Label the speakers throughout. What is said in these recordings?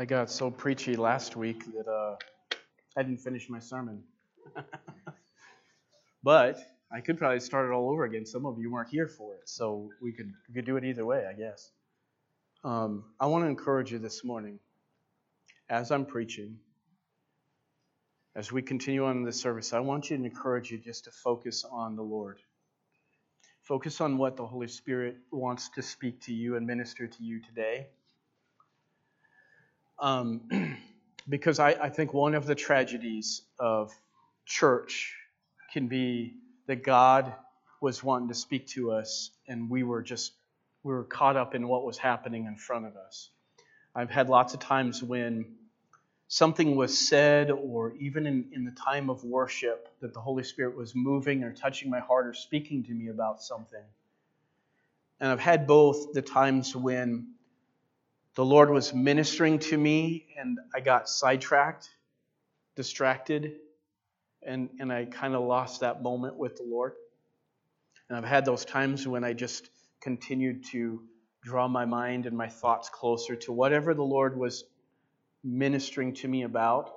Speaker 1: I got so preachy last week that uh, I didn't finish my sermon. but I could probably start it all over again. Some of you weren't here for it, so we could, we could do it either way, I guess. Um, I want to encourage you this morning, as I'm preaching, as we continue on this service, I want you to encourage you just to focus on the Lord. Focus on what the Holy Spirit wants to speak to you and minister to you today. Um, because I, I think one of the tragedies of church can be that God was wanting to speak to us and we were just we were caught up in what was happening in front of us. I've had lots of times when something was said, or even in, in the time of worship, that the Holy Spirit was moving or touching my heart or speaking to me about something. And I've had both the times when the Lord was ministering to me and I got sidetracked, distracted, and, and I kind of lost that moment with the Lord. And I've had those times when I just continued to draw my mind and my thoughts closer to whatever the Lord was ministering to me about.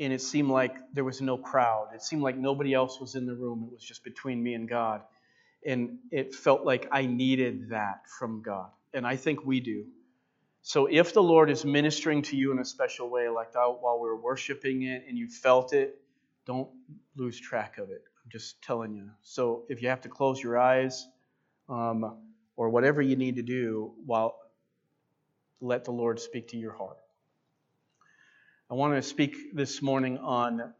Speaker 1: And it seemed like there was no crowd. It seemed like nobody else was in the room. It was just between me and God. And it felt like I needed that from God. And I think we do. So if the Lord is ministering to you in a special way, like that while we are worshiping it and you felt it, don't lose track of it. I'm just telling you. So if you have to close your eyes um, or whatever you need to do, while let the Lord speak to your heart. I want to speak this morning on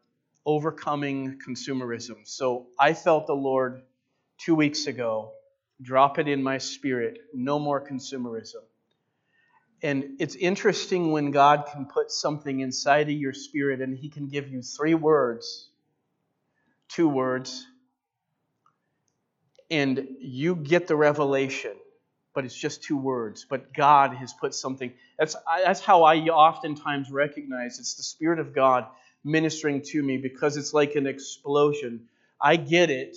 Speaker 1: overcoming consumerism. So I felt the Lord two weeks ago drop it in my spirit no more consumerism. And it's interesting when God can put something inside of your spirit and He can give you three words, two words, and you get the revelation but it's just two words. But God has put something. That's, that's how I oftentimes recognize it's the Spirit of God ministering to me because it's like an explosion. I get it.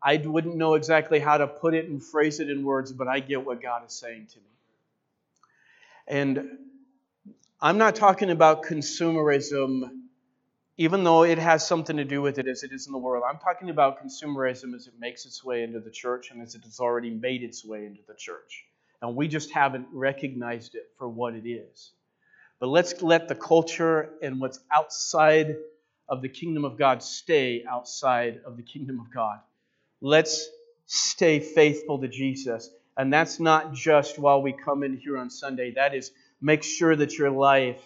Speaker 1: I wouldn't know exactly how to put it and phrase it in words, but I get what God is saying to me. And I'm not talking about consumerism, even though it has something to do with it as it is in the world. I'm talking about consumerism as it makes its way into the church and as it has already made its way into the church. And we just haven't recognized it for what it is. But let's let the culture and what's outside of the kingdom of God stay outside of the kingdom of God. Let's stay faithful to Jesus and that's not just while we come in here on Sunday. That is, make sure that your life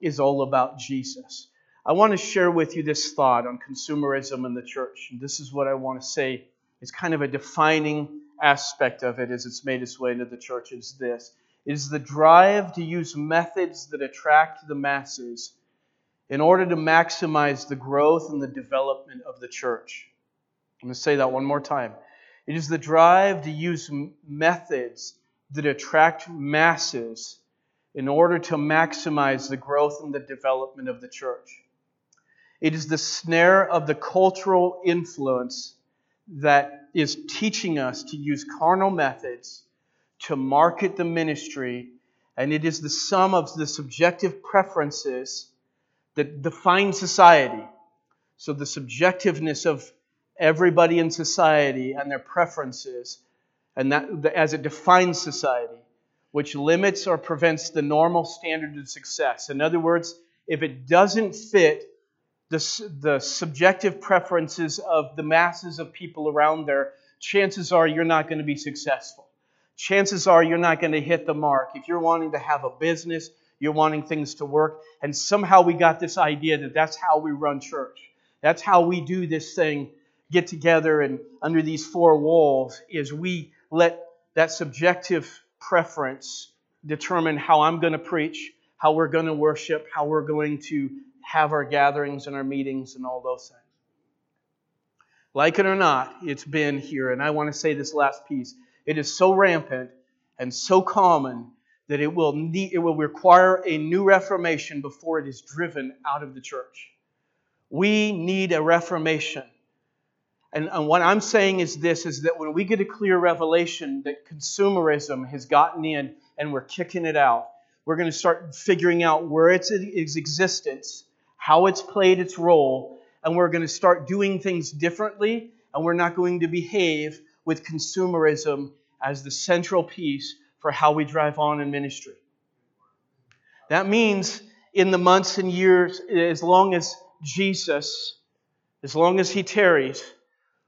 Speaker 1: is all about Jesus. I want to share with you this thought on consumerism in the church. And this is what I want to say. It's kind of a defining aspect of it as it's made its way into the church is this. It is the drive to use methods that attract the masses in order to maximize the growth and the development of the church. I'm going to say that one more time. It is the drive to use methods that attract masses in order to maximize the growth and the development of the church. It is the snare of the cultural influence that is teaching us to use carnal methods to market the ministry, and it is the sum of the subjective preferences that define society. So, the subjectiveness of everybody in society and their preferences, and that as it defines society, which limits or prevents the normal standard of success. In other words, if it doesn't fit the, the subjective preferences of the masses of people around there, chances are you're not going to be successful. Chances are you're not going to hit the mark. If you're wanting to have a business, you're wanting things to work, and somehow we got this idea that that's how we run church. That's how we do this thing get together and under these four walls is we let that subjective preference determine how I'm going to preach, how we're going to worship, how we're going to have our gatherings and our meetings and all those things. Like it or not, it's been here. And I want to say this last piece. It is so rampant and so common that it will, need, it will require a new reformation before it is driven out of the church. We need a reformation and, and what I'm saying is this is that when we get a clear revelation that consumerism has gotten in and we're kicking it out, We're going to start figuring out where it's its existence, how it's played its role, and we're going to start doing things differently, and we're not going to behave with consumerism as the central piece for how we drive on in ministry. That means in the months and years, as long as Jesus, as long as He tarries,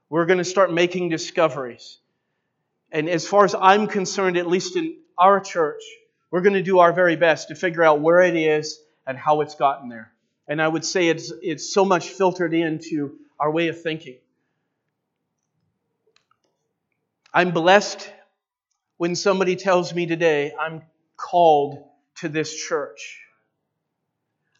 Speaker 1: we're going to start making discoveries. And as far as I'm concerned, at least in our church, we're going to do our very best to figure out where it is and how it's gotten there. And I would say it's, it's so much filtered into our way of thinking. I'm blessed when somebody tells me today, I'm called to this church.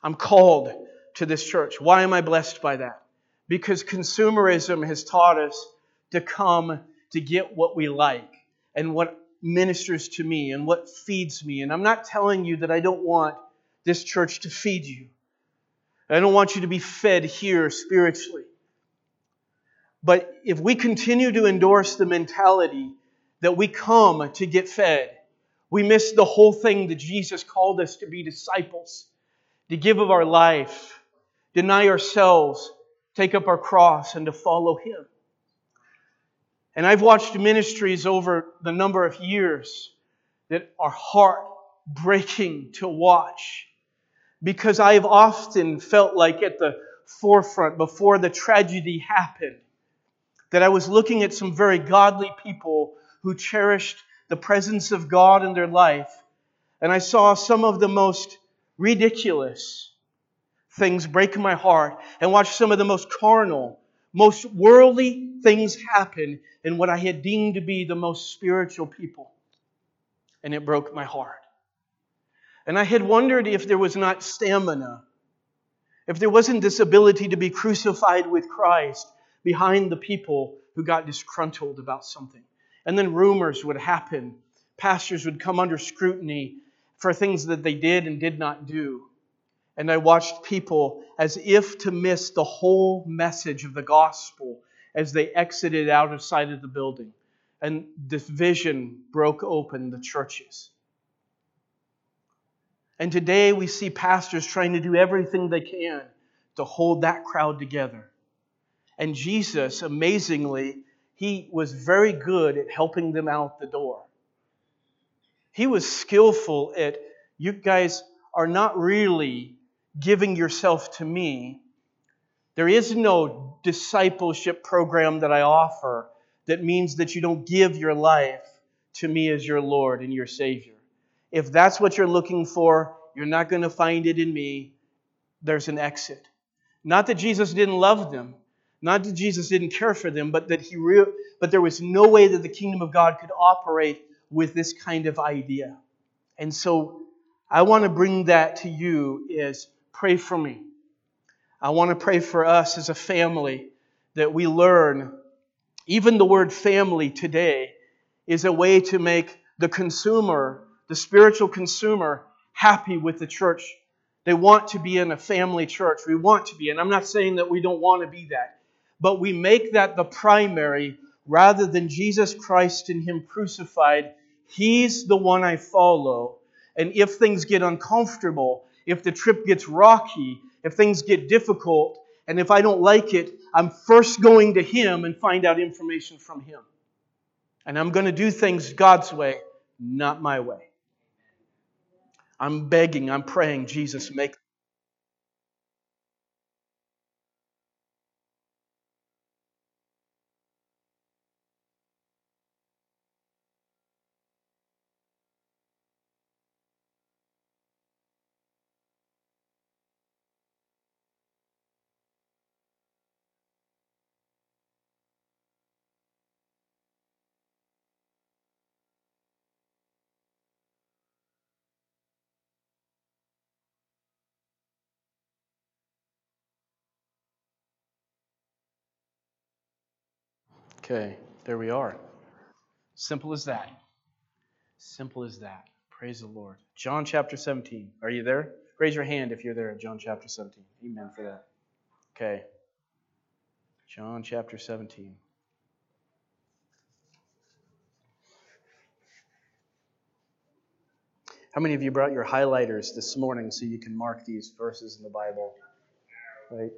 Speaker 1: I'm called to this church. Why am I blessed by that? Because consumerism has taught us to come to get what we like and what ministers to me and what feeds me. And I'm not telling you that I don't want this church to feed you. I don't want you to be fed here spiritually. But if we continue to endorse the mentality that we come to get fed, we miss the whole thing that Jesus called us to be disciples, to give of our life, deny ourselves, take up our cross, and to follow Him. And I've watched ministries over the number of years that are heartbreaking to watch because I have often felt like at the forefront before the tragedy happened that I was looking at some very godly people who cherished the presence of God in their life, and I saw some of the most ridiculous things break my heart and watch some of the most carnal, most worldly things happen in what I had deemed to be the most spiritual people. And it broke my heart. And I had wondered if there was not stamina, if there wasn't this ability to be crucified with Christ behind the people who got disgruntled about something. And then rumors would happen. Pastors would come under scrutiny for things that they did and did not do. And I watched people as if to miss the whole message of the gospel as they exited out of sight of the building. And this vision broke open the churches. And today we see pastors trying to do everything they can to hold that crowd together. And Jesus, amazingly, he was very good at helping them out the door. He was skillful at, you guys are not really giving yourself to me. There is no discipleship program that I offer that means that you don't give your life to me as your Lord and your Savior. If that's what you're looking for, you're not going to find it in me. There's an exit. Not that Jesus didn't love them, not that Jesus didn't care for them, but that he re- but there was no way that the kingdom of God could operate with this kind of idea. And so I want to bring that to you is pray for me. I want to pray for us as a family that we learn even the word family today is a way to make the consumer, the spiritual consumer, happy with the church. They want to be in a family church. We want to be. And I'm not saying that we don't want to be that but we make that the primary rather than Jesus Christ and Him crucified. He's the one I follow. And if things get uncomfortable, if the trip gets rocky, if things get difficult, and if I don't like it, I'm first going to Him and find out information from Him. And I'm going to do things God's way, not my way. I'm begging, I'm praying, Jesus, make Okay, there we are. Simple as that. Simple as that. Praise the Lord. John chapter 17. Are you there? Raise your hand if you're there at John chapter 17. Amen for that. Okay. John chapter 17. How many of you brought your highlighters this morning so you can mark these verses in the Bible? Right?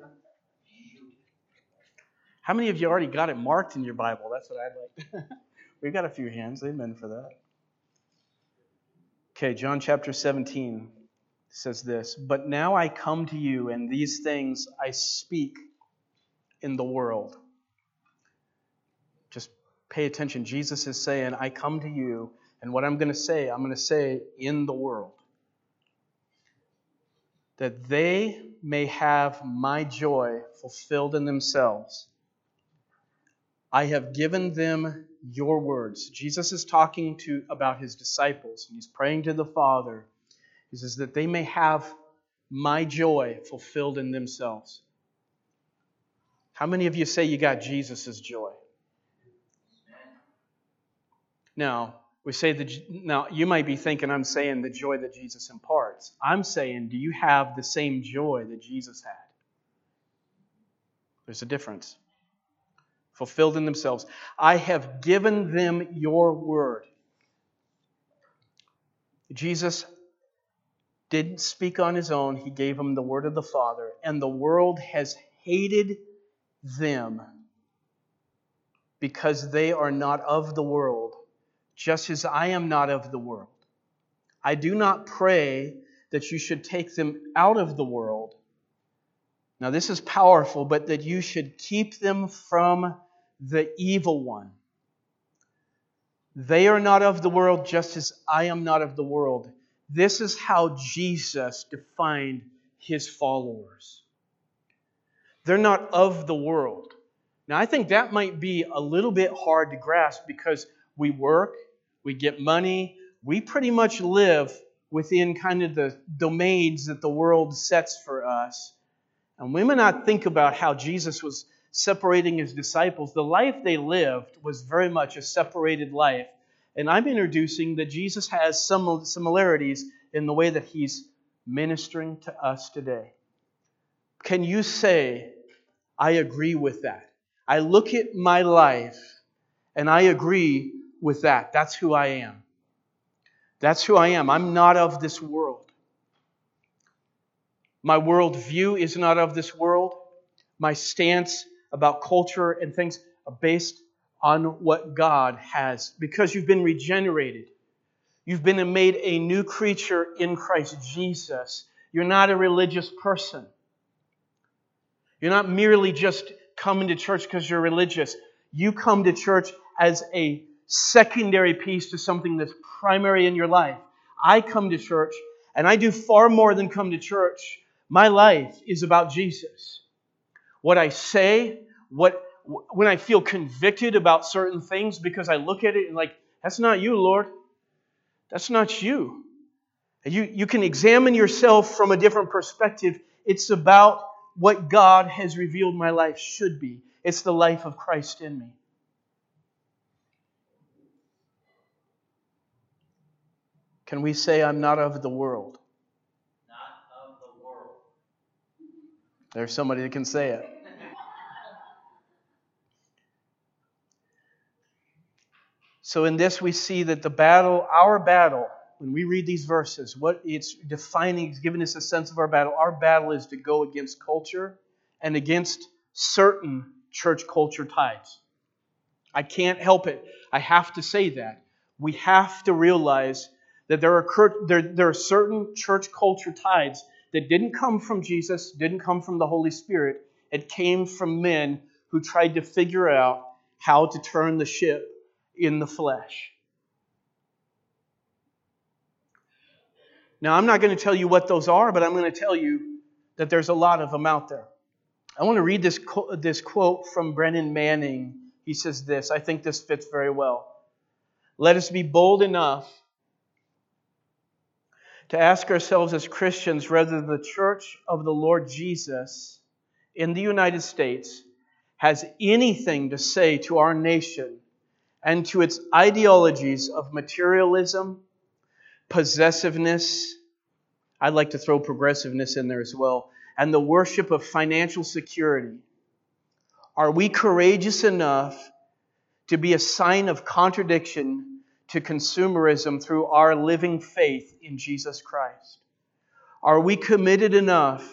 Speaker 1: How many of you already got it marked in your Bible? That's what I'd like. We've got a few hands. Amen for that. Okay, John chapter 17 says this But now I come to you, and these things I speak in the world. Just pay attention. Jesus is saying, I come to you and what I'm going to say, I'm going to say in the world. That they may have my joy fulfilled in themselves. I have given them your words. Jesus is talking to about his disciples. And he's praying to the Father. He says that they may have my joy fulfilled in themselves. How many of you say you got Jesus' joy? Now, we say that now you might be thinking I'm saying the joy that Jesus imparts. I'm saying, do you have the same joy that Jesus had? There's a difference. Fulfilled in themselves. I have given them your word. Jesus didn't speak on his own, he gave them the word of the Father, and the world has hated them because they are not of the world just as I am not of the world. I do not pray that you should take them out of the world. Now, this is powerful, but that you should keep them from the evil one. They are not of the world, just as I am not of the world. This is how Jesus defined his followers. They're not of the world. Now, I think that might be a little bit hard to grasp because we work, we get money, we pretty much live within kind of the domains that the world sets for us. And we may not think about how Jesus was separating his disciples. The life they lived was very much a separated life. And I'm introducing that Jesus has some similarities in the way that he's ministering to us today. Can you say, I agree with that? I look at my life and I agree with that. That's who I am. That's who I am. I'm not of this world. My worldview is not of this world. My stance about culture and things based on what God has. Because you've been regenerated, you've been made a new creature in Christ Jesus. You're not a religious person. You're not merely just coming to church because you're religious. You come to church as a secondary piece to something that's primary in your life. I come to church, and I do far more than come to church. My life is about Jesus. What I say, what when I feel convicted about certain things because I look at it and like, that's not you, Lord. That's not you. You, you can examine yourself from a different perspective. It's about what God has revealed my life should be. It's the life of Christ in me. Can we say, I'm not of the world?
Speaker 2: Not of the world.
Speaker 1: There's somebody that can say it. So, in this, we see that the battle, our battle, when we read these verses, what it's defining, it's giving us a sense of our battle. Our battle is to go against culture and against certain church culture tides. I can't help it. I have to say that. We have to realize that there are, there, there are certain church culture tides that didn't come from Jesus, didn't come from the Holy Spirit. It came from men who tried to figure out how to turn the ship in the flesh. Now, I'm not going to tell you what those are, but I'm going to tell you that there's a lot of them out there. I want to read this, this quote from Brennan Manning. He says this. I think this fits very well. Let us be bold enough to ask ourselves as Christians whether the church of the Lord Jesus in the United States has anything to say to our nation and to its ideologies of materialism, possessiveness, I'd like to throw progressiveness in there as well, and the worship of financial security. Are we courageous enough to be a sign of contradiction to consumerism through our living faith in Jesus Christ? Are we committed enough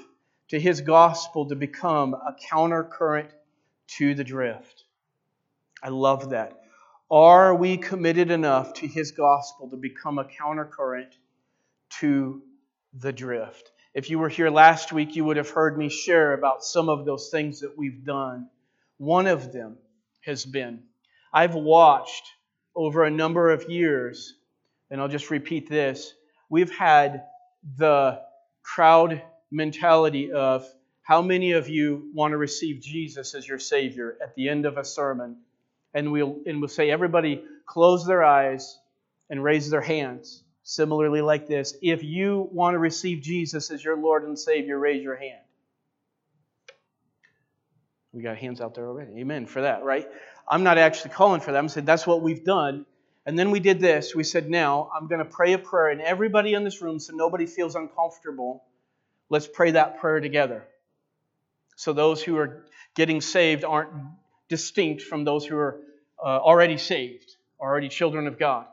Speaker 1: to His gospel to become a countercurrent to the drift? I love that. Are we committed enough to His gospel to become a countercurrent to the drift? If you were here last week, you would have heard me share about some of those things that we've done. One of them has been I've watched over a number of years, and I'll just repeat this we've had the crowd mentality of how many of you want to receive Jesus as your Savior at the end of a sermon? And we'll, and we'll say, everybody close their eyes and raise their hands. Similarly, like this if you want to receive Jesus as your Lord and Savior, raise your hand. We got hands out there already. Amen for that, right? I'm not actually calling for that. I'm saying that's what we've done. And then we did this. We said, now I'm going to pray a prayer, and everybody in this room, so nobody feels uncomfortable, let's pray that prayer together. So those who are getting saved aren't distinct from those who are uh, already saved, already children of God.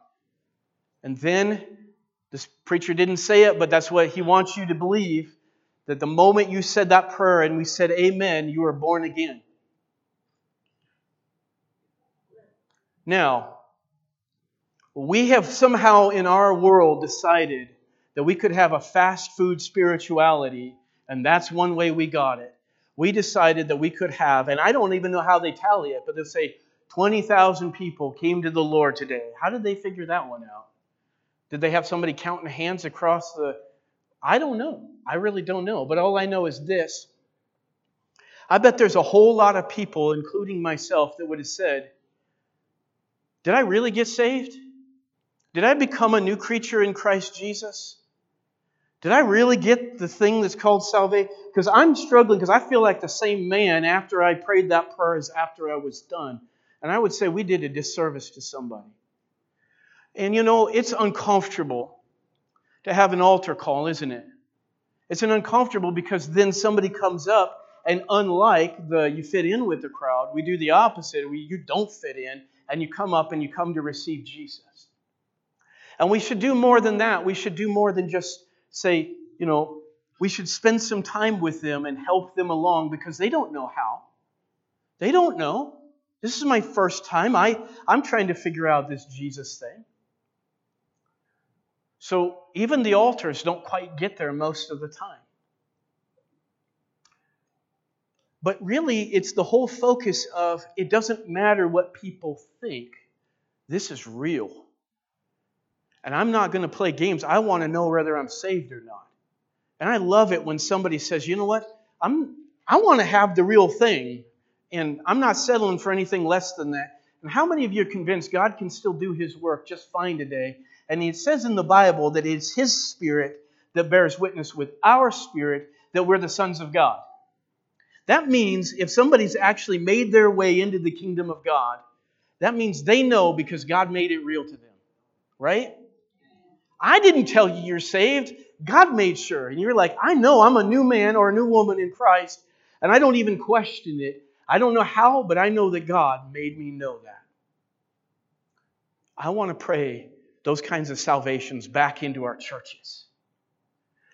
Speaker 1: And then this preacher didn't say it, but that's what he wants you to believe that the moment you said that prayer and we said amen, you were born again. Now, we have somehow in our world decided that we could have a fast food spirituality, and that's one way we got it. We decided that we could have, and I don't even know how they tally it, but they'll say 20,000 people came to the Lord today. How did they figure that one out? Did they have somebody counting hands across the. I don't know. I really don't know. But all I know is this I bet there's a whole lot of people, including myself, that would have said, Did I really get saved? Did I become a new creature in Christ Jesus? Did I really get the thing that's called salvation? Because I'm struggling because I feel like the same man after I prayed that prayer as after I was done. And I would say we did a disservice to somebody. And you know, it's uncomfortable to have an altar call, isn't it? It's an uncomfortable because then somebody comes up and unlike the you fit in with the crowd, we do the opposite. We, you don't fit in and you come up and you come to receive Jesus. And we should do more than that. We should do more than just say, you know, we should spend some time with them and help them along because they don't know how. They don't know. This is my first time. I, I'm trying to figure out this Jesus thing. So even the altars don't quite get there most of the time. But really, it's the whole focus of it doesn't matter what people think. This is real. And I'm not going to play games. I want to know whether I'm saved or not. And I love it when somebody says, you know what? I'm, I want to have the real thing. And I'm not settling for anything less than that. And how many of you are convinced God can still do His work just fine today and it says in the Bible that it's His Spirit that bears witness with our spirit that we're the sons of God. That means if somebody's actually made their way into the kingdom of God, that means they know because God made it real to them. Right? I didn't tell you you're saved. God made sure. And you're like, I know I'm a new man or a new woman in Christ, and I don't even question it. I don't know how, but I know that God made me know that. I want to pray those kinds of salvations back into our churches.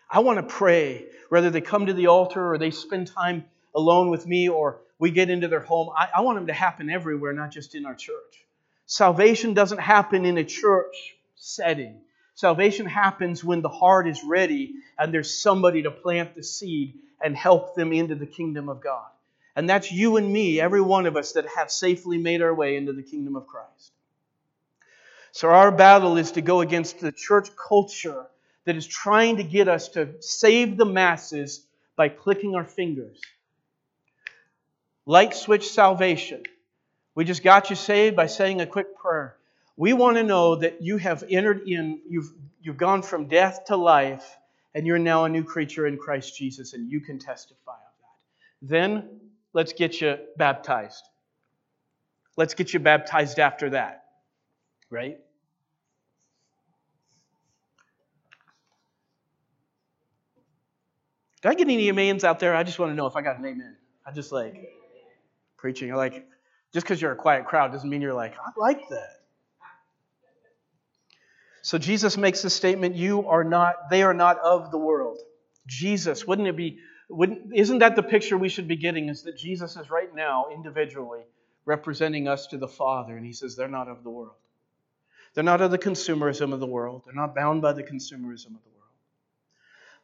Speaker 1: I want to pray, whether they come to the altar or they spend time alone with me or we get into their home, I, I want them to happen everywhere, not just in our church. Salvation doesn't happen in a church setting. Salvation happens when the heart is ready and there's somebody to plant the seed and help them into the kingdom of God. And that's you and me, every one of us that have safely made our way into the kingdom of Christ. So, our battle is to go against the church culture that is trying to get us to save the masses by clicking our fingers. Light switch salvation. We just got you saved by saying a quick prayer. We want to know that you have entered in, you've, you've gone from death to life, and you're now a new creature in Christ Jesus, and you can testify of that. Then let's get you baptized. Let's get you baptized after that, right? Did I get any amens out there? I just want to know if I got an amen. I just like preaching. Like, just because you're a quiet crowd doesn't mean you're like, I like that. So Jesus makes the statement, you are not, they are not of the world. Jesus, wouldn't it be, wouldn't, isn't that the picture we should be getting? Is that Jesus is right now individually representing us to the Father, and he says they're not of the world. They're not of the consumerism of the world. They're not bound by the consumerism of the world.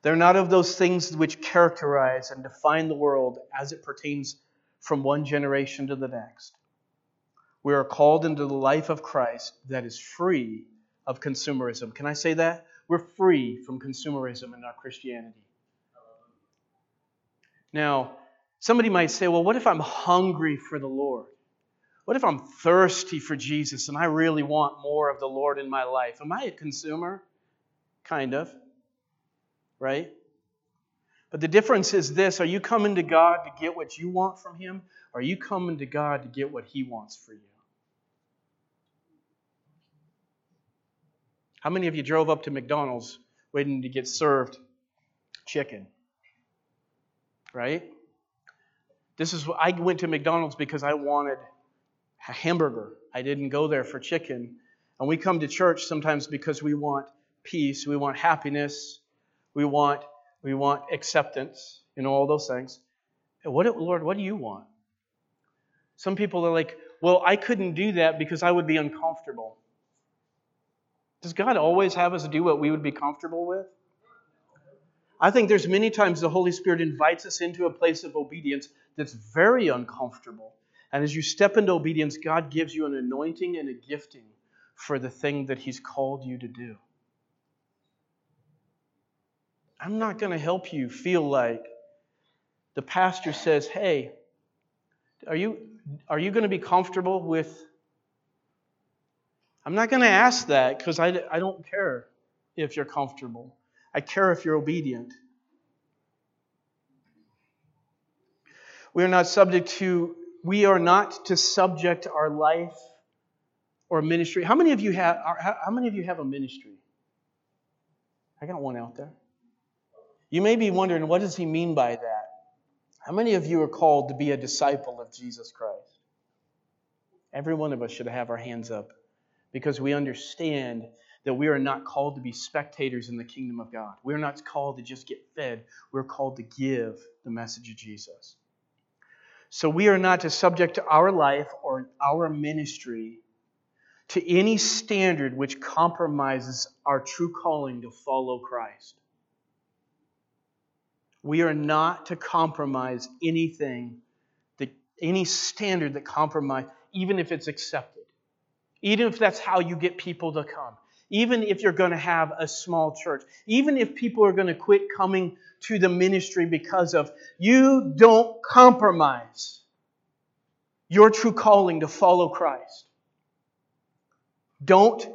Speaker 1: They're not of those things which characterize and define the world as it pertains from one generation to the next. We are called into the life of Christ that is free of consumerism. Can I say that? We're free from consumerism in our Christianity. Now, somebody might say, well, what if I'm hungry for the Lord? What if I'm thirsty for Jesus and I really want more of the Lord in my life? Am I a consumer? Kind of. Right? But the difference is this are you coming to God to get what you want from Him? Or are you coming to God to get what He wants for you? How many of you drove up to McDonald's waiting to get served chicken? Right? This is I went to McDonald's because I wanted a hamburger. I didn't go there for chicken. And we come to church sometimes because we want peace, we want happiness, we want we want acceptance, you know, all those things. what Lord, what do you want? Some people are like, well, I couldn't do that because I would be uncomfortable. Does God always have us do what we would be comfortable with? I think there's many times the Holy Spirit invites us into a place of obedience that's very uncomfortable. And as you step into obedience, God gives you an anointing and a gifting for the thing that He's called you to do. I'm not going to help you feel like the pastor says, Hey, are you, are you going to be comfortable with I'm not going to ask that because I, I don't care if you're comfortable. I care if you're obedient. We are not subject to, we are not to subject our life or ministry. How many of you have, how many of you have a ministry? I got one out there. You may be wondering, what does he mean by that? How many of you are called to be a disciple of Jesus Christ? Every one of us should have our hands up because we understand that we are not called to be spectators in the kingdom of God. We're not called to just get fed, we're called to give the message of Jesus. So we are not to subject to our life or our ministry to any standard which compromises our true calling to follow Christ. We are not to compromise anything, that, any standard that compromises, even if it's accepted even if that's how you get people to come, even if you're going to have a small church, even if people are going to quit coming to the ministry because of you don't compromise your true calling to follow Christ. Don't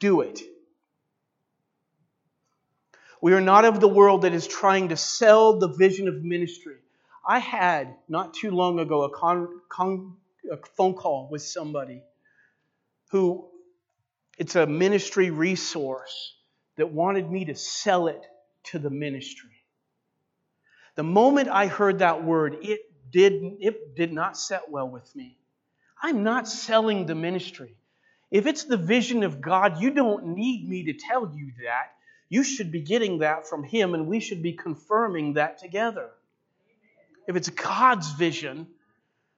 Speaker 1: do it. We are not of the world that is trying to sell the vision of ministry. I had not too long ago a, con, con, a phone call with somebody who it's a ministry resource that wanted me to sell it to the ministry. The moment I heard that word, it did, it did not set well with me. I'm not selling the ministry. If it's the vision of God, you don't need me to tell you that. You should be getting that from Him, and we should be confirming that together. If it's God's vision,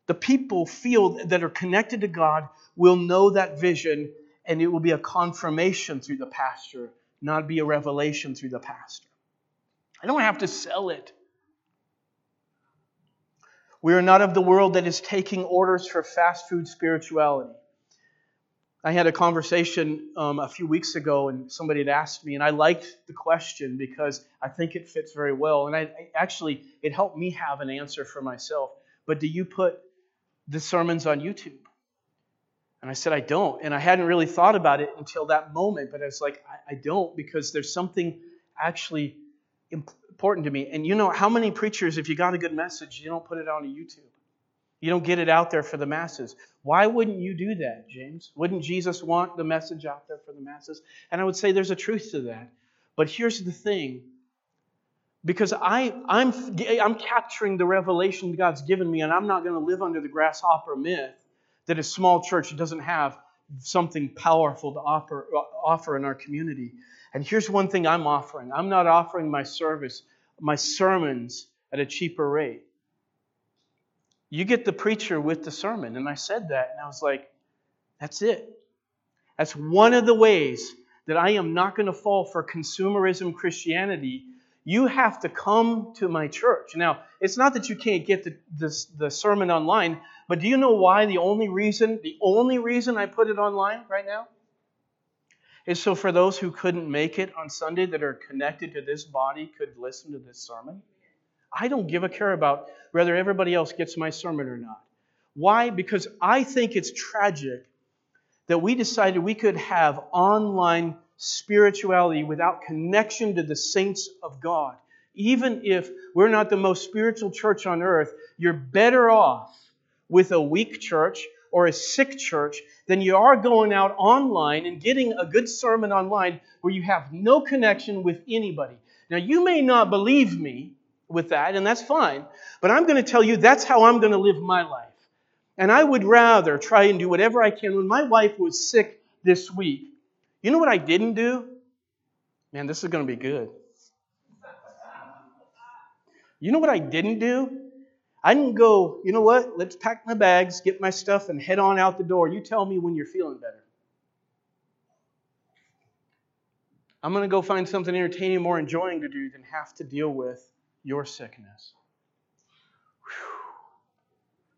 Speaker 1: the people feel that are connected to God will know that vision and it will be a confirmation through the pastor, not be a revelation through the pastor. I don't have to sell it. We are not of the world that is taking orders for fast food spirituality. I had a conversation um, a few weeks ago, and somebody had asked me, and I liked the question because I think it fits very well. And I, I actually, it helped me have an answer for myself. But do you put the sermons on YouTube? And I said, I don't. And I hadn't really thought about it until that moment, but I was like, I, I don't because there's something actually important to me. And you know, how many preachers, if you got a good message, you don't put it on YouTube? You don't get it out there for the masses. Why wouldn't you do that, James? Wouldn't Jesus want the message out there for the masses? And I would say there's a truth to that. But here's the thing because I, I'm, I'm capturing the revelation God's given me, and I'm not going to live under the grasshopper myth that a small church doesn't have something powerful to offer, offer in our community. And here's one thing I'm offering I'm not offering my service, my sermons at a cheaper rate. You get the preacher with the sermon. And I said that, and I was like, that's it. That's one of the ways that I am not going to fall for consumerism Christianity. You have to come to my church. Now, it's not that you can't get the, the, the sermon online, but do you know why the only reason, the only reason I put it online right now? Is so for those who couldn't make it on Sunday that are connected to this body could listen to this sermon. I don't give a care about whether everybody else gets my sermon or not. Why? Because I think it's tragic that we decided we could have online spirituality without connection to the saints of God. Even if we're not the most spiritual church on earth, you're better off with a weak church or a sick church than you are going out online and getting a good sermon online where you have no connection with anybody. Now, you may not believe me with that, and that's fine, but I'm going to tell you that's how I'm going to live my life. And I would rather try and do whatever I can. When my wife was sick this week, you know what I didn't do? Man, this is going to be good. You know what I didn't do? I didn't go, you know what? Let's pack my bags, get my stuff, and head on out the door. You tell me when you're feeling better. I'm going to go find something entertaining, more enjoying to do than have to deal with your sickness.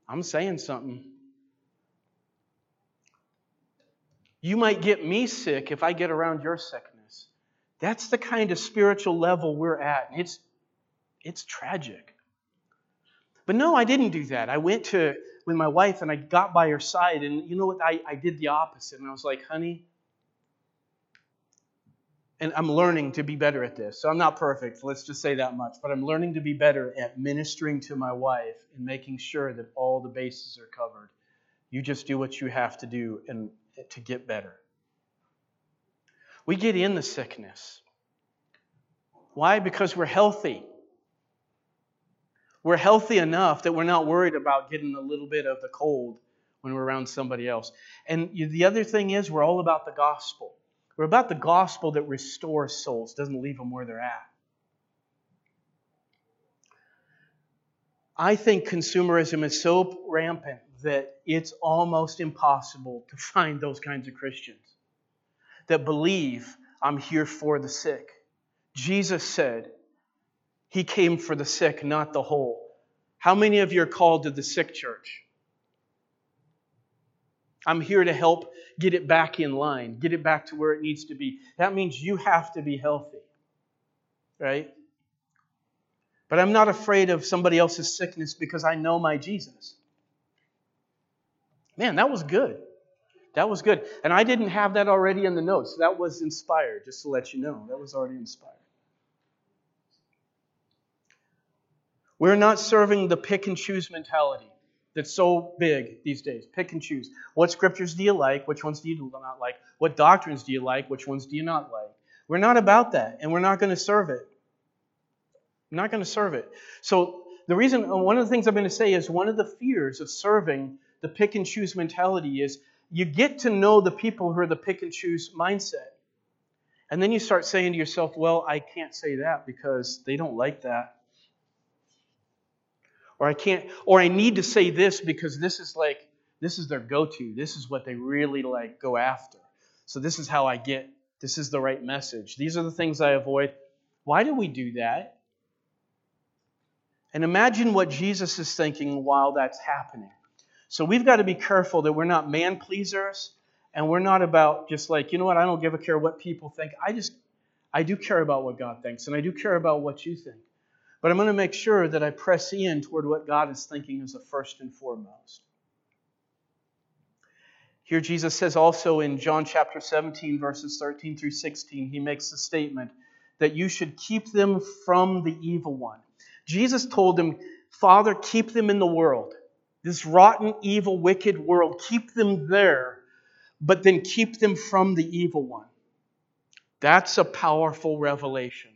Speaker 1: I'm saying something. You might get me sick if I get around your sickness. That's the kind of spiritual level we're at. It's, it's tragic. But no, I didn't do that. I went to with my wife and I got by her side, and you know what? I, I did the opposite. And I was like, honey, and I'm learning to be better at this. So I'm not perfect, let's just say that much, but I'm learning to be better at ministering to my wife and making sure that all the bases are covered. You just do what you have to do and to get better. We get in the sickness. Why? Because we're healthy. We're healthy enough that we're not worried about getting a little bit of the cold when we're around somebody else. And the other thing is, we're all about the gospel. We're about the gospel that restores souls, doesn't leave them where they're at. I think consumerism is so rampant that it's almost impossible to find those kinds of Christians that believe I'm here for the sick. Jesus said he came for the sick, not the whole. How many of you are called to the sick church? I'm here to help get it back in line, get it back to where it needs to be. That means you have to be healthy, right? But I'm not afraid of somebody else's sickness because I know my Jesus. Man, that was good. That was good. And I didn't have that already in the notes. That was inspired, just to let you know. That was already inspired. We're not serving the pick and choose mentality that's so big these days. Pick and choose. What scriptures do you like? Which ones do you not like? What doctrines do you like? Which ones do you not like? We're not about that, and we're not going to serve it. Not going to serve it. So, the reason, one of the things I'm going to say is one of the fears of serving the pick and choose mentality is you get to know the people who are the pick and choose mindset. And then you start saying to yourself, well, I can't say that because they don't like that. Or I can't, or I need to say this because this is like, this is their go to. This is what they really like go after. So this is how I get, this is the right message. These are the things I avoid. Why do we do that? And imagine what Jesus is thinking while that's happening. So we've got to be careful that we're not man pleasers and we're not about just like, you know what, I don't give a care what people think. I just, I do care about what God thinks and I do care about what you think. But I'm going to make sure that I press in toward what God is thinking as a first and foremost. Here, Jesus says also in John chapter 17, verses 13 through 16, he makes the statement that you should keep them from the evil one. Jesus told them, Father, keep them in the world, this rotten, evil, wicked world. Keep them there, but then keep them from the evil one. That's a powerful revelation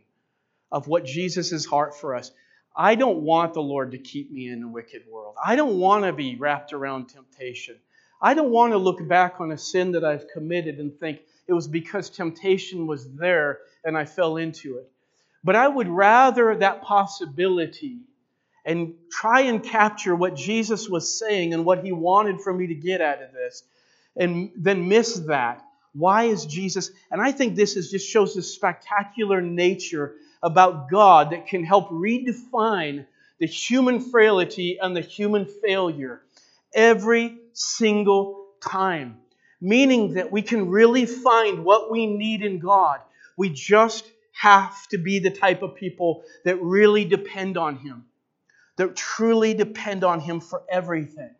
Speaker 1: of what Jesus' heart for us. I don't want the Lord to keep me in a wicked world. I don't want to be wrapped around temptation. I don't want to look back on a sin that I've committed and think it was because temptation was there and I fell into it. But I would rather that possibility and try and capture what Jesus was saying and what he wanted for me to get out of this and then miss that. Why is Jesus? And I think this is just shows the spectacular nature about God that can help redefine the human frailty and the human failure every single time. Meaning that we can really find what we need in God. We just have to be the type of people that really depend on Him, that truly depend on Him for everything.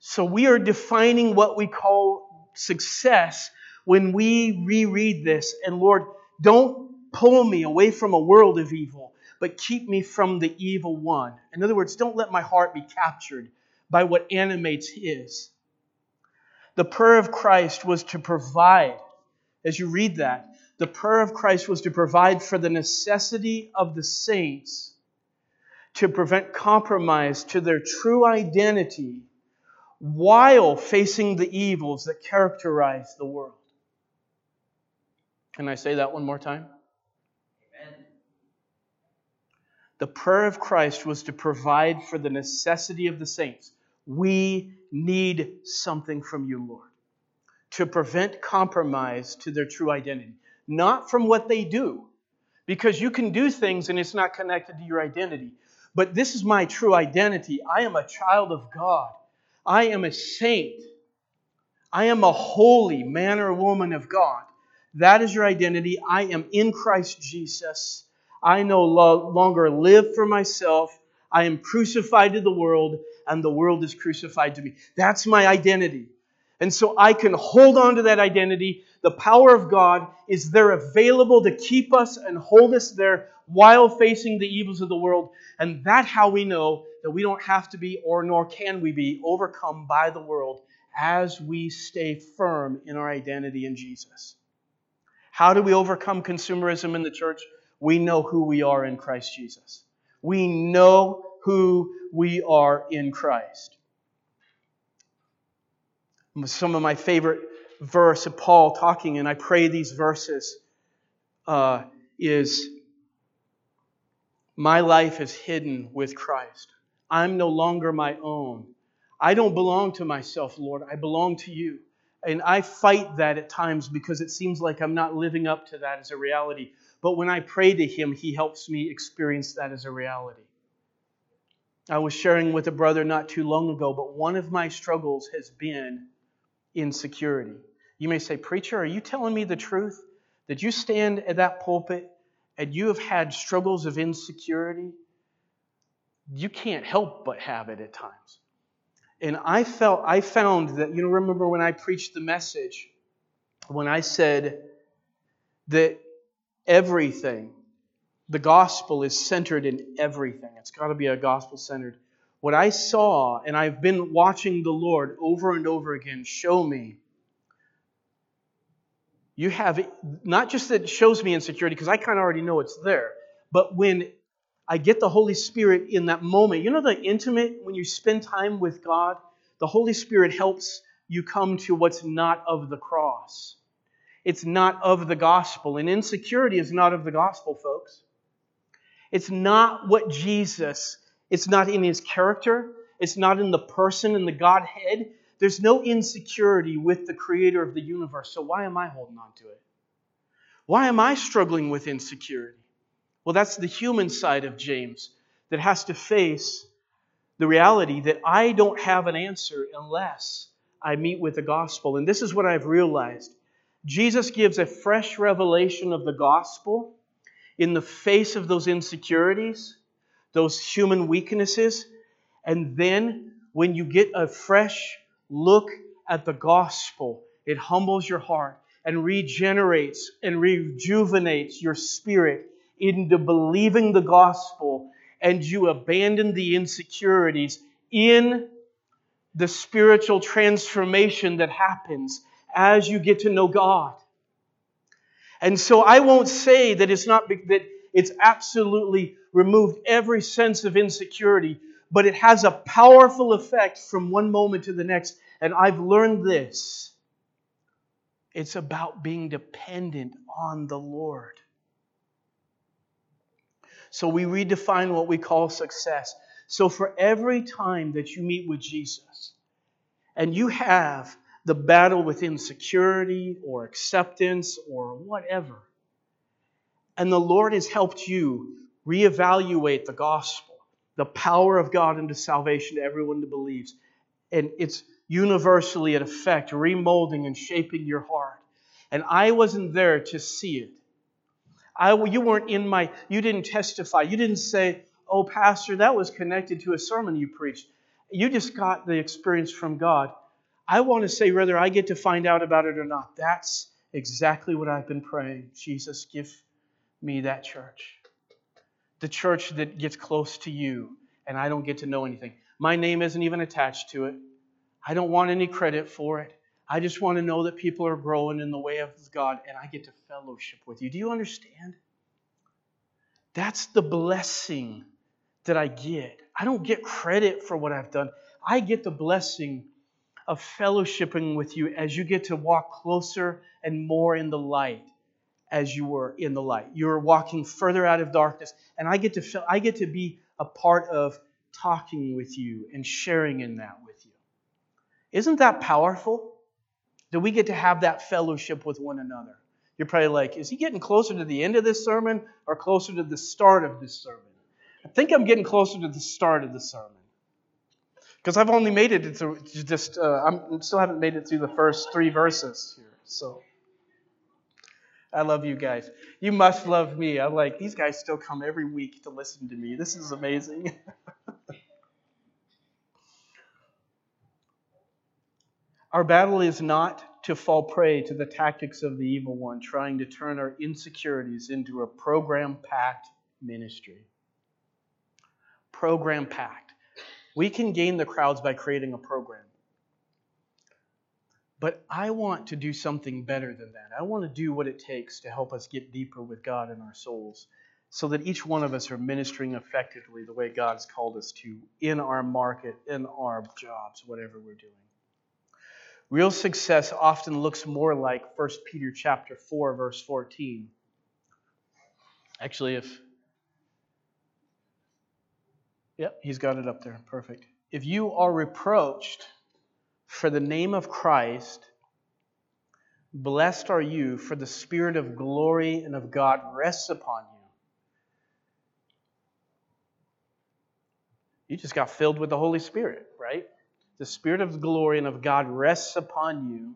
Speaker 1: So we are defining what we call success when we reread this. And Lord, don't pull me away from a world of evil, but keep me from the evil one. In other words, don't let my heart be captured by what animates his. The prayer of Christ was to provide, as you read that, the prayer of Christ was to provide for the necessity of the saints to prevent compromise to their true identity while facing the evils that characterize the world. Can I say that one more time? Amen. The prayer of Christ was to provide for the necessity of the saints. We need something from you, Lord, to prevent compromise to their true identity, not from what they do, because you can do things and it's not connected to your identity. But this is my true identity. I am a child of God. I am a saint. I am a holy man or woman of God. That is your identity. I am in Christ Jesus. I no longer live for myself. I am crucified to the world, and the world is crucified to me. That's my identity. And so I can hold on to that identity. The power of God is there available to keep us and hold us there while facing the evils of the world. And that's how we know that we don't have to be, or nor can we be, overcome by the world as we stay firm in our identity in Jesus. How do we overcome consumerism in the church? We know who we are in Christ Jesus. We know who we are in Christ. Some of my favorite verse of Paul talking, and I pray these verses, uh, is My life is hidden with Christ. I'm no longer my own. I don't belong to myself, Lord. I belong to you. And I fight that at times because it seems like I'm not living up to that as a reality. But when I pray to Him, He helps me experience that as a reality. I was sharing with a brother not too long ago, but one of my struggles has been insecurity. You may say, Preacher, are you telling me the truth? That you stand at that pulpit and you have had struggles of insecurity? You can't help but have it at times. And I felt, I found that, you know, remember when I preached the message, when I said that everything, the gospel is centered in everything. It's got to be a gospel centered. What I saw, and I've been watching the Lord over and over again show me, you have, not just that shows me insecurity, because I kind of already know it's there, but when I get the Holy Spirit in that moment. You know, the intimate, when you spend time with God, the Holy Spirit helps you come to what's not of the cross. It's not of the gospel. And insecurity is not of the gospel, folks. It's not what Jesus, it's not in his character, it's not in the person and the Godhead. There's no insecurity with the creator of the universe. So why am I holding on to it? Why am I struggling with insecurity? Well, that's the human side of James that has to face the reality that I don't have an answer unless I meet with the gospel. And this is what I've realized Jesus gives a fresh revelation of the gospel in the face of those insecurities, those human weaknesses. And then when you get a fresh look at the gospel, it humbles your heart and regenerates and rejuvenates your spirit into believing the gospel and you abandon the insecurities in the spiritual transformation that happens as you get to know God. And so I won't say that it's not that it's absolutely removed every sense of insecurity, but it has a powerful effect from one moment to the next And I've learned this it's about being dependent on the Lord. So we redefine what we call success. So for every time that you meet with Jesus and you have the battle with insecurity or acceptance or whatever, and the Lord has helped you reevaluate the gospel, the power of God into salvation to everyone who believes, and it's universally at effect, remolding and shaping your heart. And I wasn't there to see it. I, you weren't in my, you didn't testify. You didn't say, oh, Pastor, that was connected to a sermon you preached. You just got the experience from God. I want to say whether I get to find out about it or not. That's exactly what I've been praying. Jesus, give me that church. The church that gets close to you and I don't get to know anything. My name isn't even attached to it. I don't want any credit for it. I just want to know that people are growing in the way of God and I get to fellowship with you. Do you understand? That's the blessing that I get. I don't get credit for what I've done. I get the blessing of fellowshipping with you as you get to walk closer and more in the light as you were in the light. You're walking further out of darkness and I get to feel, I get to be a part of talking with you and sharing in that with you. Isn't that powerful? That we get to have that fellowship with one another? You're probably like, is he getting closer to the end of this sermon or closer to the start of this sermon? I think I'm getting closer to the start of the sermon. Because I've only made it through just, uh, I'm still haven't made it through the first three verses here. So I love you guys. You must love me. I'm like, these guys still come every week to listen to me. This is amazing. Our battle is not to fall prey to the tactics of the evil one, trying to turn our insecurities into a program packed ministry. Program packed. We can gain the crowds by creating a program. But I want to do something better than that. I want to do what it takes to help us get deeper with God in our souls so that each one of us are ministering effectively the way God has called us to in our market, in our jobs, whatever we're doing. Real success often looks more like 1 Peter chapter 4 verse 14. Actually, if Yep, he's got it up there. Perfect. If you are reproached for the name of Christ, blessed are you, for the Spirit of glory and of God rests upon you. You just got filled with the Holy Spirit, right? the Spirit of glory and of God rests upon you.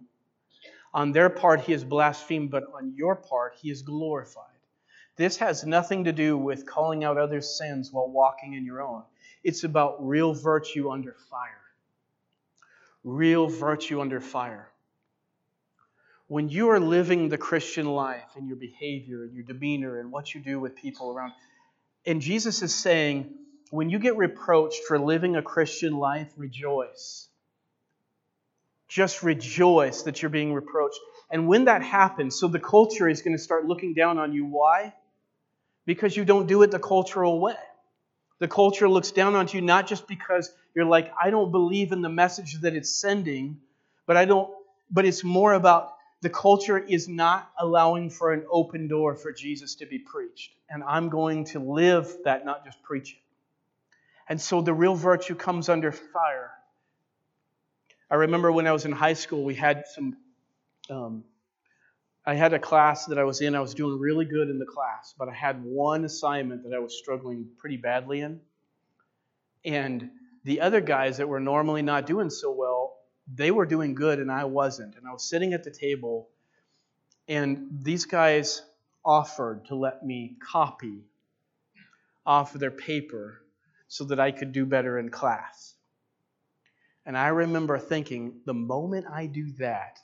Speaker 1: On their part, he is blasphemed, but on your part, he is glorified. This has nothing to do with calling out others' sins while walking in your own. It's about real virtue under fire. Real virtue under fire. When you are living the Christian life in your behavior and your demeanor and what you do with people around, and Jesus is saying, when you get reproached for living a Christian life, rejoice. Just rejoice that you're being reproached. And when that happens, so the culture is going to start looking down on you. Why? Because you don't do it the cultural way. The culture looks down on you not just because you're like, I don't believe in the message that it's sending, but I don't, but it's more about the culture is not allowing for an open door for Jesus to be preached. And I'm going to live that, not just preach it. And so the real virtue comes under fire. I remember when I was in high school, we had some. Um, I had a class that I was in. I was doing really good in the class, but I had one assignment that I was struggling pretty badly in. And the other guys that were normally not doing so well, they were doing good and I wasn't. And I was sitting at the table, and these guys offered to let me copy off of their paper so that I could do better in class. And I remember thinking, the moment I do that,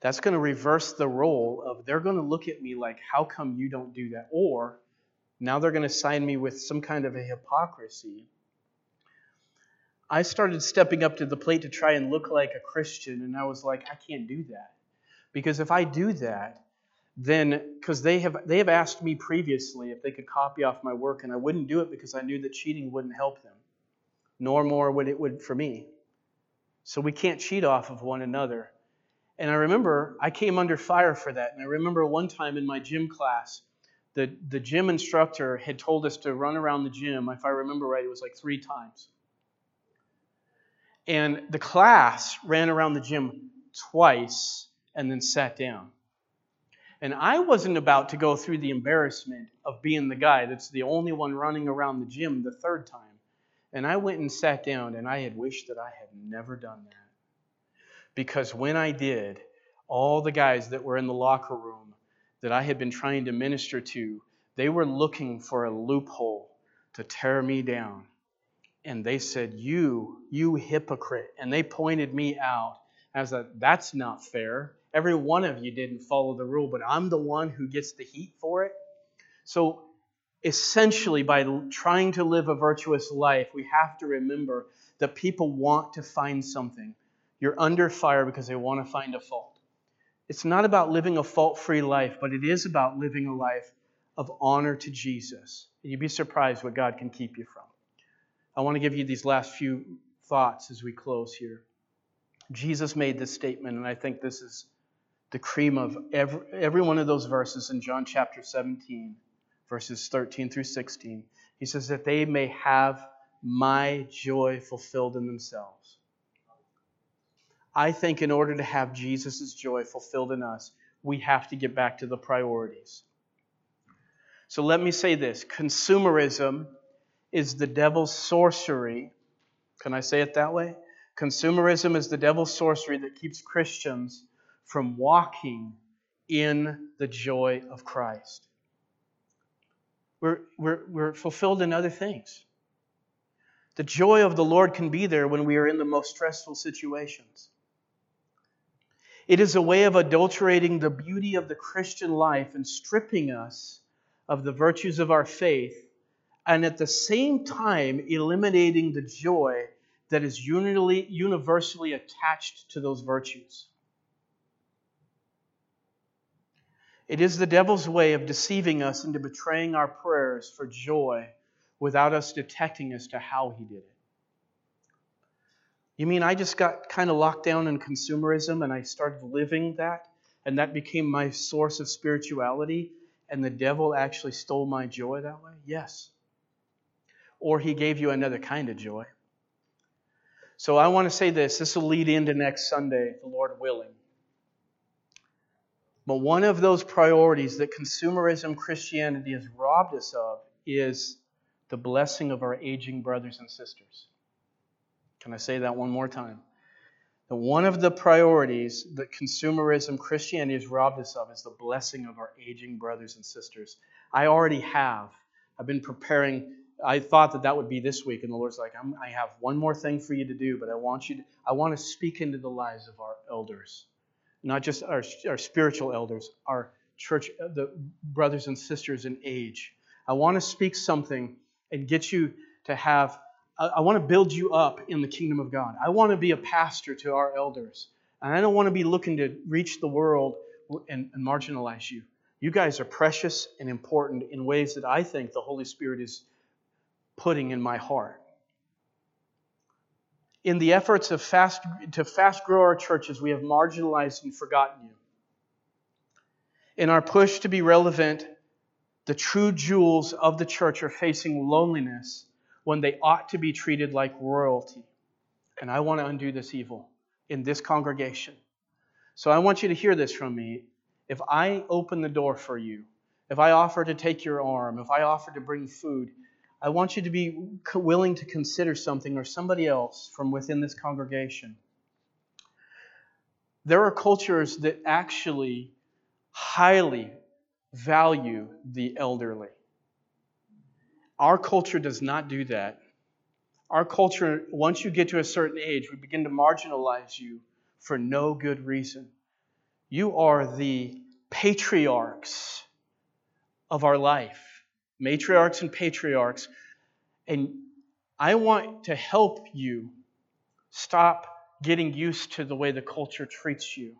Speaker 1: that's going to reverse the role of they're going to look at me like, how come you don't do that? Or now they're going to sign me with some kind of a hypocrisy. I started stepping up to the plate to try and look like a Christian, and I was like, I can't do that. Because if I do that, then because they have they have asked me previously if they could copy off my work and I wouldn't do it because I knew that cheating wouldn't help them nor more would it would for me So we can't cheat off of one another. And I remember I came under fire for that. And I remember one time in my gym class, the, the gym instructor had told us to run around the gym. If I remember right, it was like three times. And the class ran around the gym twice and then sat down. And I wasn't about to go through the embarrassment of being the guy that's the only one running around the gym the third time. And I went and sat down, and I had wished that I had never done that. Because when I did, all the guys that were in the locker room that I had been trying to minister to, they were looking for a loophole to tear me down. And they said, You, you hypocrite. And they pointed me out as a, that's not fair. Every one of you didn't follow the rule, but I'm the one who gets the heat for it. So essentially, by trying to live a virtuous life, we have to remember that people want to find something. You're under fire because they want to find a fault. It's not about living a fault free life, but it is about living a life of honor to Jesus. You'd be surprised what God can keep you from. I want to give you these last few thoughts as we close here. Jesus made this statement, and I think this is the cream of every, every one of those verses in John chapter 17, verses 13 through 16. He says that they may have my joy fulfilled in themselves. I think in order to have Jesus' joy fulfilled in us, we have to get back to the priorities. So let me say this consumerism is the devil's sorcery. Can I say it that way? Consumerism is the devil's sorcery that keeps Christians from walking in the joy of Christ. We're, we're, we're fulfilled in other things. The joy of the Lord can be there when we are in the most stressful situations. It is a way of adulterating the beauty of the Christian life and stripping us of the virtues of our faith, and at the same time eliminating the joy that is universally attached to those virtues. It is the devil's way of deceiving us into betraying our prayers for joy without us detecting as to how he did it. You mean I just got kind of locked down in consumerism and I started living that, and that became my source of spirituality, and the devil actually stole my joy that way? Yes. Or he gave you another kind of joy. So I want to say this this will lead into next Sunday, the Lord willing. But one of those priorities that consumerism Christianity has robbed us of is the blessing of our aging brothers and sisters. Can I say that one more time? That one of the priorities that consumerism Christianity has robbed us of is the blessing of our aging brothers and sisters. I already have. I've been preparing. I thought that that would be this week, and the Lord's like, i have one more thing for you to do, but I want you to, I want to speak into the lives of our elders not just our, our spiritual elders, our church, uh, the brothers and sisters in age. I want to speak something and get you to have, I, I want to build you up in the kingdom of God. I want to be a pastor to our elders. And I don't want to be looking to reach the world and, and marginalize you. You guys are precious and important in ways that I think the Holy Spirit is putting in my heart in the efforts of fast, to fast grow our churches, we have marginalized and forgotten you. In our push to be relevant, the true jewels of the church are facing loneliness when they ought to be treated like royalty. And I want to undo this evil in this congregation. So I want you to hear this from me. If I open the door for you, if I offer to take your arm, if I offer to bring food, I want you to be willing to consider something or somebody else from within this congregation. There are cultures that actually highly value the elderly. Our culture does not do that. Our culture, once you get to a certain age, we begin to marginalize you for no good reason. You are the patriarchs of our life matriarchs and patriarchs. And I want to help you stop getting used to the way the culture treats you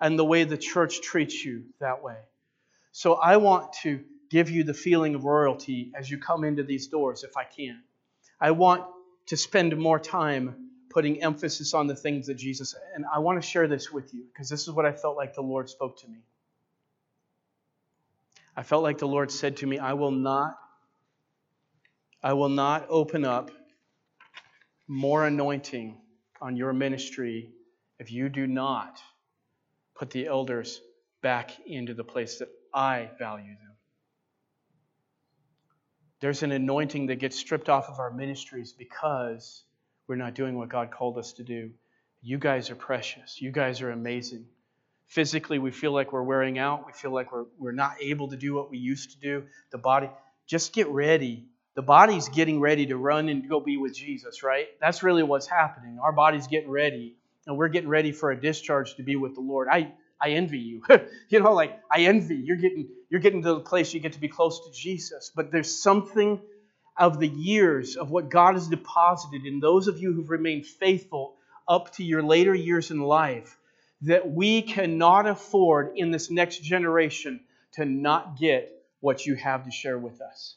Speaker 1: and the way the church treats you that way. So I want to give you the feeling of royalty as you come into these doors, if I can. I want to spend more time putting emphasis on the things that Jesus and I want to share this with you because this is what I felt like the Lord spoke to me. I felt like the Lord said to me, I will not I will not open up more anointing on your ministry if you do not put the elders back into the place that I value them. There's an anointing that gets stripped off of our ministries because we're not doing what God called us to do. You guys are precious. You guys are amazing. Physically, we feel like we're wearing out. We feel like we're, we're not able to do what we used to do. The body, just get ready. The body's getting ready to run and go be with Jesus, right? That's really what's happening. Our body's getting ready, and we're getting ready for a discharge to be with the Lord. I, I envy you. you know, like I envy. You're getting you're getting to the place you get to be close to Jesus. But there's something of the years of what God has deposited in those of you who've remained faithful up to your later years in life that we cannot afford in this next generation to not get what you have to share with us.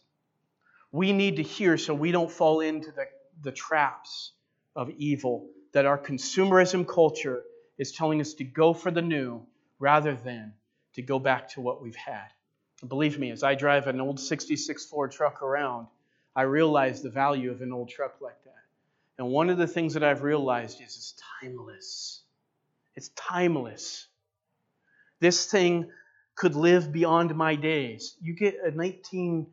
Speaker 1: We need to hear so we don't fall into the, the traps of evil that our consumerism culture is telling us to go for the new rather than to go back to what we've had. Believe me, as I drive an old 66 Ford truck around, I realize the value of an old truck like that. And one of the things that I've realized is it's timeless. It's timeless. This thing could live beyond my days. You get a 19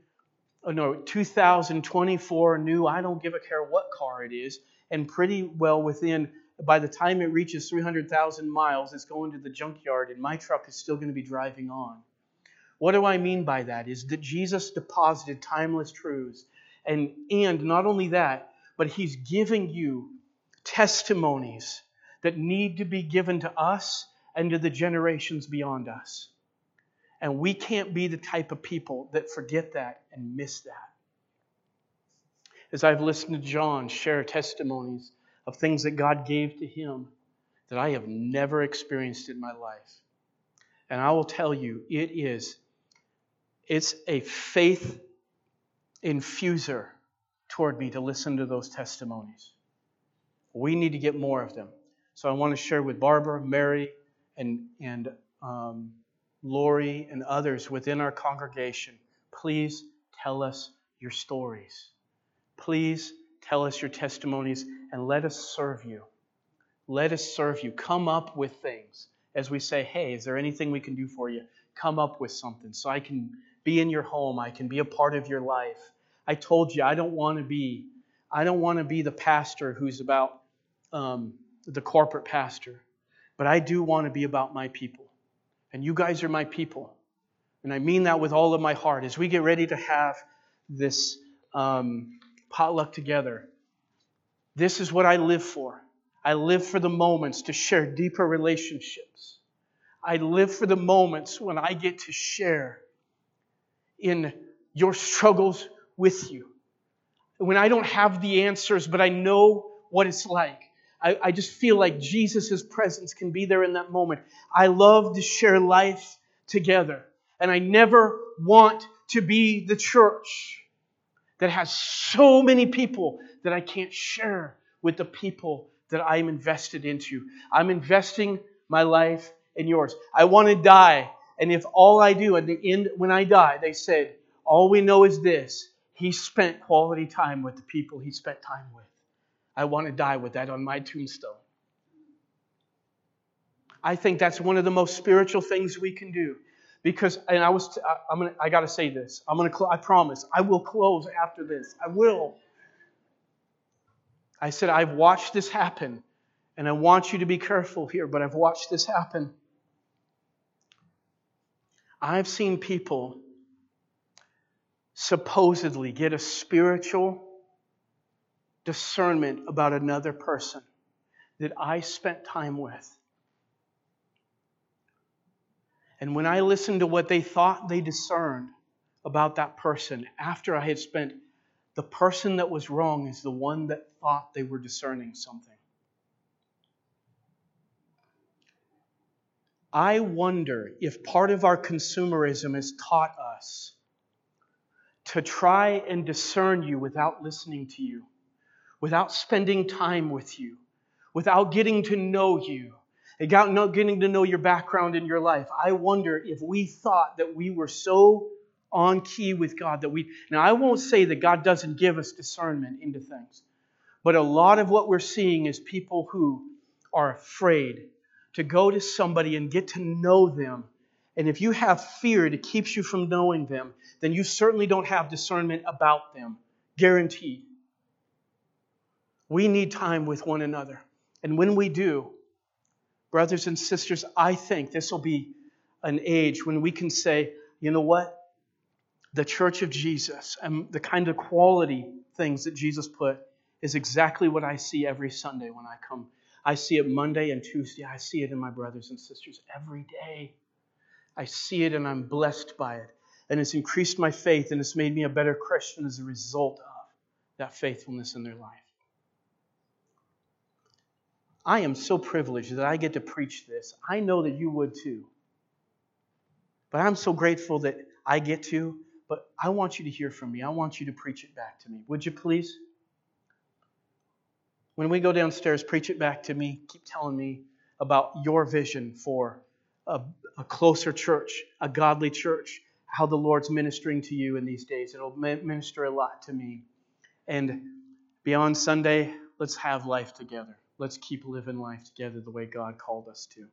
Speaker 1: oh no, 2024 new, I don't give a care what car it is, and pretty well within by the time it reaches 300,000 miles, it's going to the junkyard, and my truck is still going to be driving on. What do I mean by that? Is that Jesus deposited timeless truths. And, and not only that, but He's giving you testimonies that need to be given to us and to the generations beyond us. And we can't be the type of people that forget that and miss that. As I've listened to John share testimonies of things that God gave to him that I have never experienced in my life. And I will tell you, it is it's a faith infuser toward me to listen to those testimonies. We need to get more of them. So I want to share with Barbara, Mary, and, and um, Lori, and others within our congregation please tell us your stories. Please tell us your testimonies and let us serve you. Let us serve you. Come up with things. As we say, hey, is there anything we can do for you? Come up with something so I can be in your home. I can be a part of your life. I told you I don't want to be I don't want to be the pastor who's about um, the corporate pastor, but I do want to be about my people. And you guys are my people. And I mean that with all of my heart. As we get ready to have this um, potluck together, this is what I live for. I live for the moments to share deeper relationships. I live for the moments when I get to share in your struggles with you. When I don't have the answers, but I know what it's like. I, I just feel like Jesus' presence can be there in that moment. I love to share life together. And I never want to be the church that has so many people that I can't share with the people that I'm invested into. I'm investing my life in yours. I want to die. And if all I do at the end, when I die, they said, all we know is this he spent quality time with the people he spent time with. I want to die with that on my tombstone. I think that's one of the most spiritual things we can do. Because, and I was, I, am gonna, I got to say this. I'm gonna, I promise, I will close after this. I will. I said, I've watched this happen, and I want you to be careful here, but I've watched this happen. I've seen people supposedly get a spiritual discernment about another person that I spent time with. And when I listened to what they thought they discerned about that person after I had spent, the person that was wrong is the one that thought they were discerning something. I wonder if part of our consumerism has taught us to try and discern you without listening to you without spending time with you, without getting to know you, without getting to know your background in your life, I wonder if we thought that we were so on key with God that we. Now, I won't say that God doesn't give us discernment into things, but a lot of what we're seeing is people who are afraid to go to somebody and get to know them. And if you have fear that keeps you from knowing them, then you certainly don't have discernment about them. Guaranteed. We need time with one another. And when we do, brothers and sisters, I think this will be an age when we can say, you know what? The church of Jesus and the kind of quality things that Jesus put is exactly what I see every Sunday when I come I see it Monday and Tuesday. I see it in my brothers and sisters every day. I see it and I'm blessed by it. And it's increased my faith and it's made me a better Christian as a result of that faithfulness in their life. I am so privileged that I get to preach this. I know that you would too. But I'm so grateful that I get to. But I want you to hear from me. I want you to preach it back to me. Would you please? When we go downstairs, preach it back to me. Keep telling me about your vision for a, a closer church, a godly church, how the Lord's ministering to you in these days. It'll minister a lot to me. And beyond Sunday, let's have life together. Let's keep living life together the way God called us to.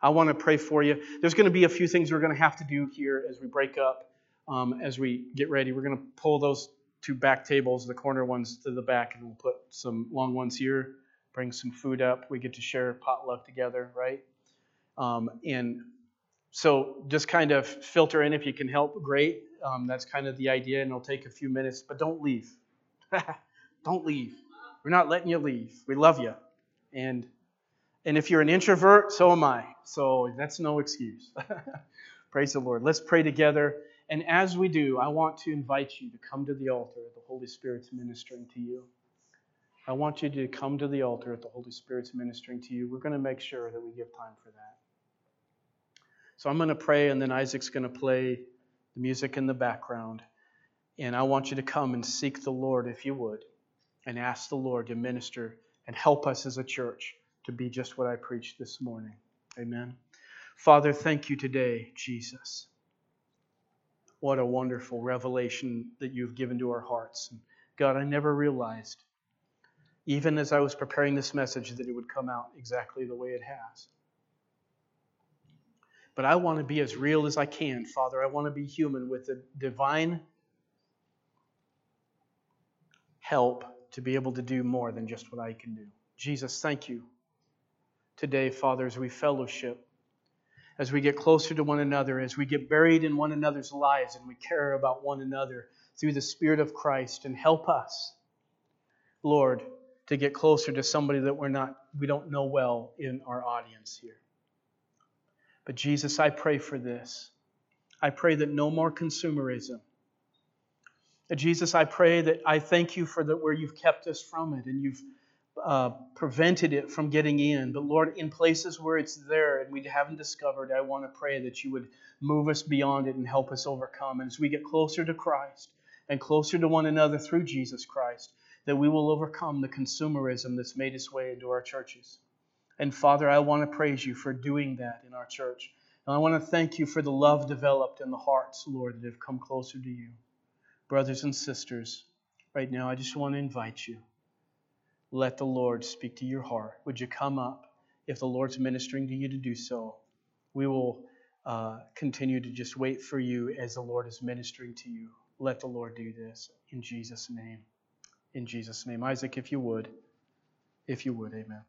Speaker 1: I want to pray for you. There's going to be a few things we're going to have to do here as we break up, um, as we get ready. We're going to pull those two back tables, the corner ones to the back, and we'll put some long ones here. Bring some food up. We get to share potluck together, right? Um, and so just kind of filter in if you can help. Great. Um, that's kind of the idea, and it'll take a few minutes, but don't leave. don't leave. We're not letting you leave. We love you, and and if you're an introvert, so am I. So that's no excuse. Praise the Lord. Let's pray together. And as we do, I want to invite you to come to the altar. The Holy Spirit's ministering to you. I want you to come to the altar the Holy Spirit's ministering to you. We're going to make sure that we give time for that. So I'm going to pray, and then Isaac's going to play the music in the background. And I want you to come and seek the Lord if you would, and ask the Lord to minister and help us as a church to be just what I preached this morning. Amen. Father, thank you today, Jesus. What a wonderful revelation that you've given to our hearts. God, I never realized, even as I was preparing this message, that it would come out exactly the way it has. But I want to be as real as I can, Father. I want to be human with the divine help to be able to do more than just what I can do. Jesus, thank you today, Father, as we fellowship as we get closer to one another, as we get buried in one another's lives and we care about one another through the Spirit of Christ and help us, Lord, to get closer to somebody that we're not we don't know well in our audience here. But Jesus, I pray for this. I pray that no more consumerism. Jesus, I pray that I thank you for that where you've kept us from it and you've uh, prevented it from getting in. But Lord, in places where it's there and we haven't discovered, I want to pray that you would move us beyond it and help us overcome. And as we get closer to Christ and closer to one another through Jesus Christ, that we will overcome the consumerism that's made its way into our churches. And Father, I want to praise you for doing that in our church. And I want to thank you for the love developed in the hearts, Lord, that have come closer to you. Brothers and sisters, right now I just want to invite you let the Lord speak to your heart. Would you come up if the Lord's ministering to you to do so? We will uh, continue to just wait for you as the Lord is ministering to you. Let the Lord do this in Jesus' name. In Jesus' name. Isaac, if you would, if you would, amen.